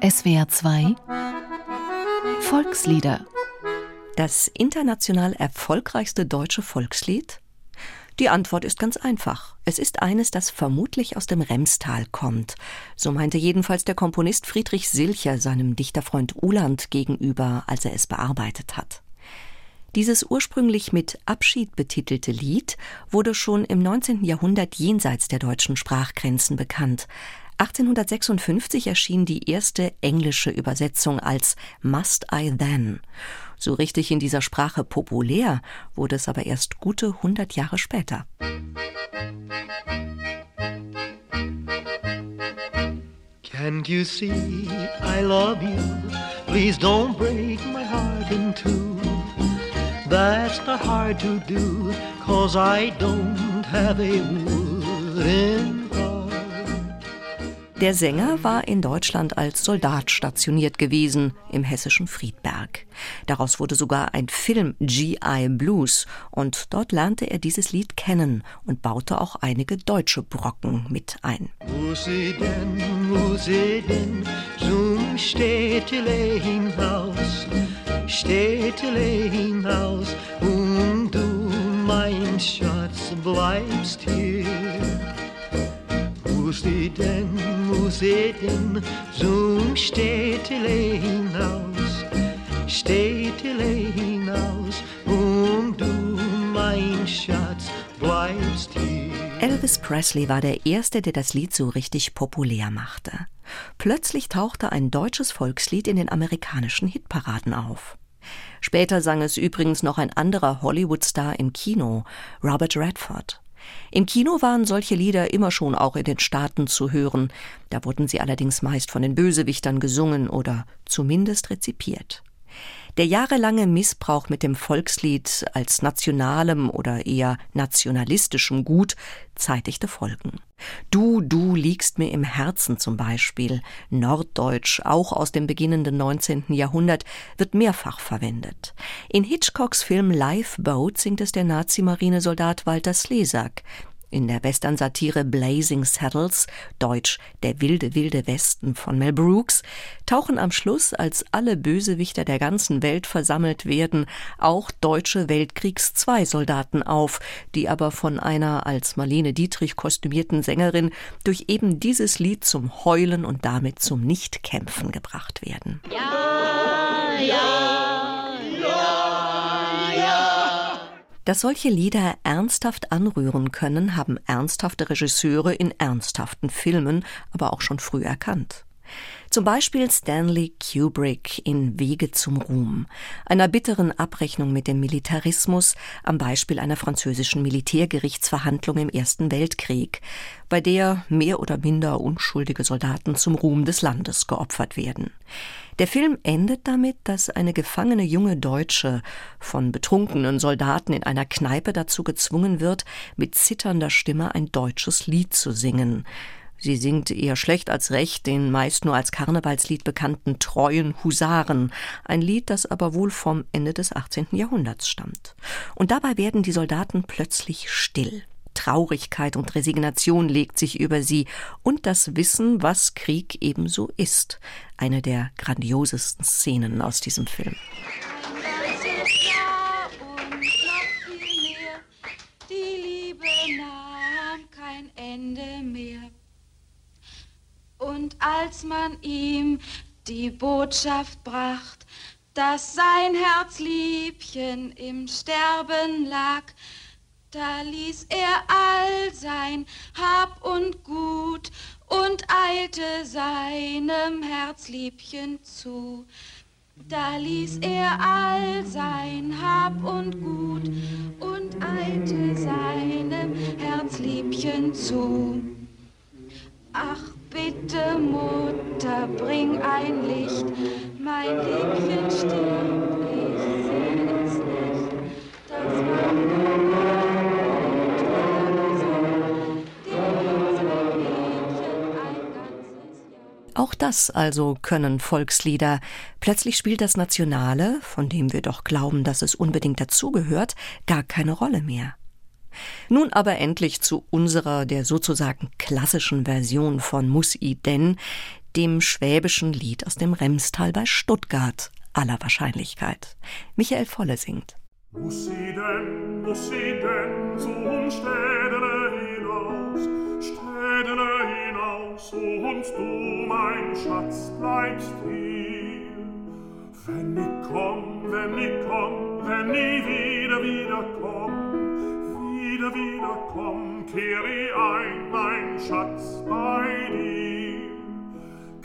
SWR 2 Volkslieder Das international erfolgreichste deutsche Volkslied? Die Antwort ist ganz einfach. Es ist eines, das vermutlich aus dem Remstal kommt. So meinte jedenfalls der Komponist Friedrich Silcher seinem Dichterfreund Uland gegenüber, als er es bearbeitet hat. Dieses ursprünglich mit Abschied betitelte Lied wurde schon im 19. Jahrhundert jenseits der deutschen Sprachgrenzen bekannt. 1856 erschien die erste englische Übersetzung als Must I Then. So richtig in dieser Sprache populär wurde es aber erst gute 100 Jahre später. Can't you see I love you? Please don't break my heart in two. That's not hard to do, cause I don't have a wooden der Sänger war in Deutschland als Soldat stationiert gewesen im hessischen Friedberg. Daraus wurde sogar ein Film GI Blues und dort lernte er dieses Lied kennen und baute auch einige deutsche Brocken mit ein. Musik Städtele hinaus, Städtele hinaus, und du, mein Schatz, bleibst hier. Sie denn zum Städtele hinaus, Städtele hinaus, und du, mein Schatz, bleibst hier. Elvis Presley war der Erste, der das Lied so richtig populär machte. Plötzlich tauchte ein deutsches Volkslied in den amerikanischen Hitparaden auf. Später sang es übrigens noch ein anderer Hollywood-Star im Kino, Robert Redford. Im Kino waren solche Lieder immer schon auch in den Staaten zu hören, da wurden sie allerdings meist von den Bösewichtern gesungen oder zumindest rezipiert. Der jahrelange Missbrauch mit dem Volkslied als nationalem oder eher nationalistischem Gut zeitigte Folgen. Du, du liegst mir im Herzen zum Beispiel, Norddeutsch, auch aus dem beginnenden 19. Jahrhundert, wird mehrfach verwendet. In Hitchcocks Film Lifeboat singt es der Nazi-Marinesoldat Walter Slesak, in der Western-Satire Blazing Saddles, deutsch Der wilde, wilde Westen von Mel Brooks, tauchen am Schluss, als alle Bösewichter der ganzen Welt versammelt werden, auch deutsche Weltkriegs-II-Soldaten auf, die aber von einer als Marlene Dietrich kostümierten Sängerin durch eben dieses Lied zum Heulen und damit zum Nichtkämpfen gebracht werden. Ja, ja. Dass solche Lieder ernsthaft anrühren können, haben ernsthafte Regisseure in ernsthaften Filmen aber auch schon früh erkannt. Zum Beispiel Stanley Kubrick in Wege zum Ruhm, einer bitteren Abrechnung mit dem Militarismus am Beispiel einer französischen Militärgerichtsverhandlung im Ersten Weltkrieg, bei der mehr oder minder unschuldige Soldaten zum Ruhm des Landes geopfert werden. Der Film endet damit, dass eine gefangene junge Deutsche von betrunkenen Soldaten in einer Kneipe dazu gezwungen wird, mit zitternder Stimme ein deutsches Lied zu singen. Sie singt eher schlecht als recht den meist nur als Karnevalslied bekannten Treuen Husaren, ein Lied, das aber wohl vom Ende des 18. Jahrhunderts stammt. Und dabei werden die Soldaten plötzlich still. Traurigkeit und Resignation legt sich über sie und das Wissen, was Krieg ebenso ist. Eine der grandiosesten Szenen aus diesem Film. Als man ihm die Botschaft bracht, dass sein Herzliebchen im Sterben lag, da ließ er all sein Hab und Gut und eilte seinem Herzliebchen zu. Da ließ er all sein Hab und Gut und eilte seinem Herzliebchen zu. Ach bitte, Mutter, bring ein Licht, mein Liebchen stirbt, ich seh es nicht. Das war Auch das also können Volkslieder. Plötzlich spielt das Nationale, von dem wir doch glauben, dass es unbedingt dazugehört, gar keine Rolle mehr. Nun aber endlich zu unserer, der sozusagen klassischen Version von Muss i denn, dem schwäbischen Lied aus dem Remstal bei Stuttgart, aller Wahrscheinlichkeit. Michael Volle singt. Muss sie denn, muss sie denn zum Städele hinaus, Städele hinaus, und du, mein Schatz, bleibst hier. Wenn ich komm, wenn ich komm, wenn wieder, wieder komm, kehr ich ein, mein Schatz, bei dir.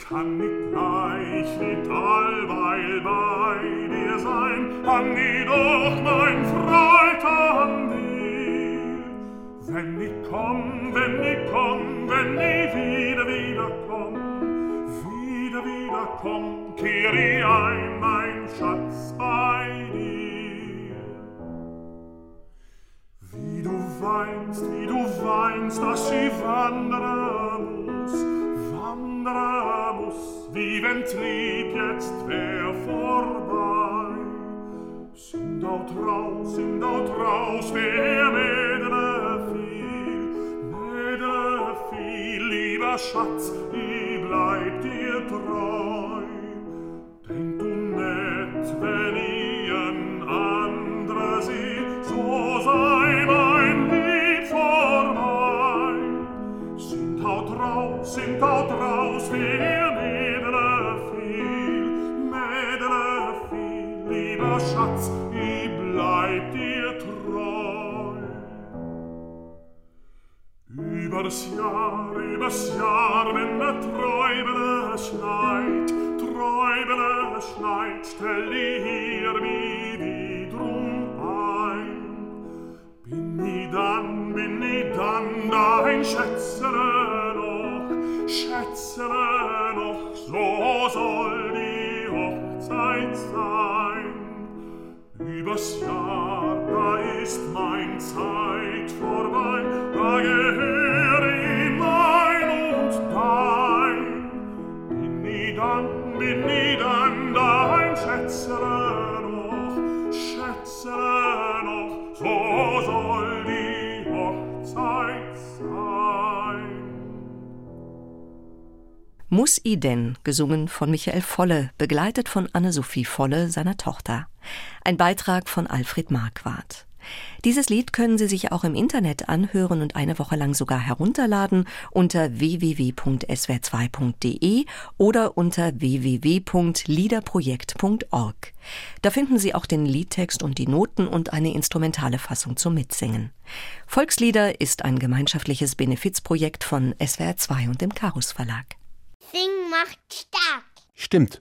Kann ich gleich nicht allweil bei dir sein, hang ich doch mein Freund an dir. Wenn ich komm, wenn ich komm, wenn ich wieder, wieder komm, wieder, wieder komm, kehr ich ein, mein Schatz, bei dir. Wie du weinst, wie du einst as si vandramus, vandramus, wie wenn trieb jetzt vorbei. Sind out raus, sind out raus, wer medre viel, medre viel, lieber Schatz, Schatz, ich bleib dir treu. Übers Jahr, übers Jahr, wenn der Träubele schneit, Träubele schneit, stell die hier wie die drum ein. Bin ich dann, bin ich dann dein Schätzele noch, Schätzele noch, so soll die Hochzeit sein. Übers Jahr, da ist mein Zeit vorbei, da gehöre ich mein und dein. Bin ich dann, bin ich dann, Muss i denn, gesungen von Michael Volle, begleitet von Anne-Sophie Volle, seiner Tochter. Ein Beitrag von Alfred Marquardt. Dieses Lied können Sie sich auch im Internet anhören und eine Woche lang sogar herunterladen unter www.swr2.de oder unter www.liederprojekt.org. Da finden Sie auch den Liedtext und die Noten und eine instrumentale Fassung zum Mitsingen. Volkslieder ist ein gemeinschaftliches Benefizprojekt von SWR2 und dem Karus Verlag. Sing macht stark. Stimmt.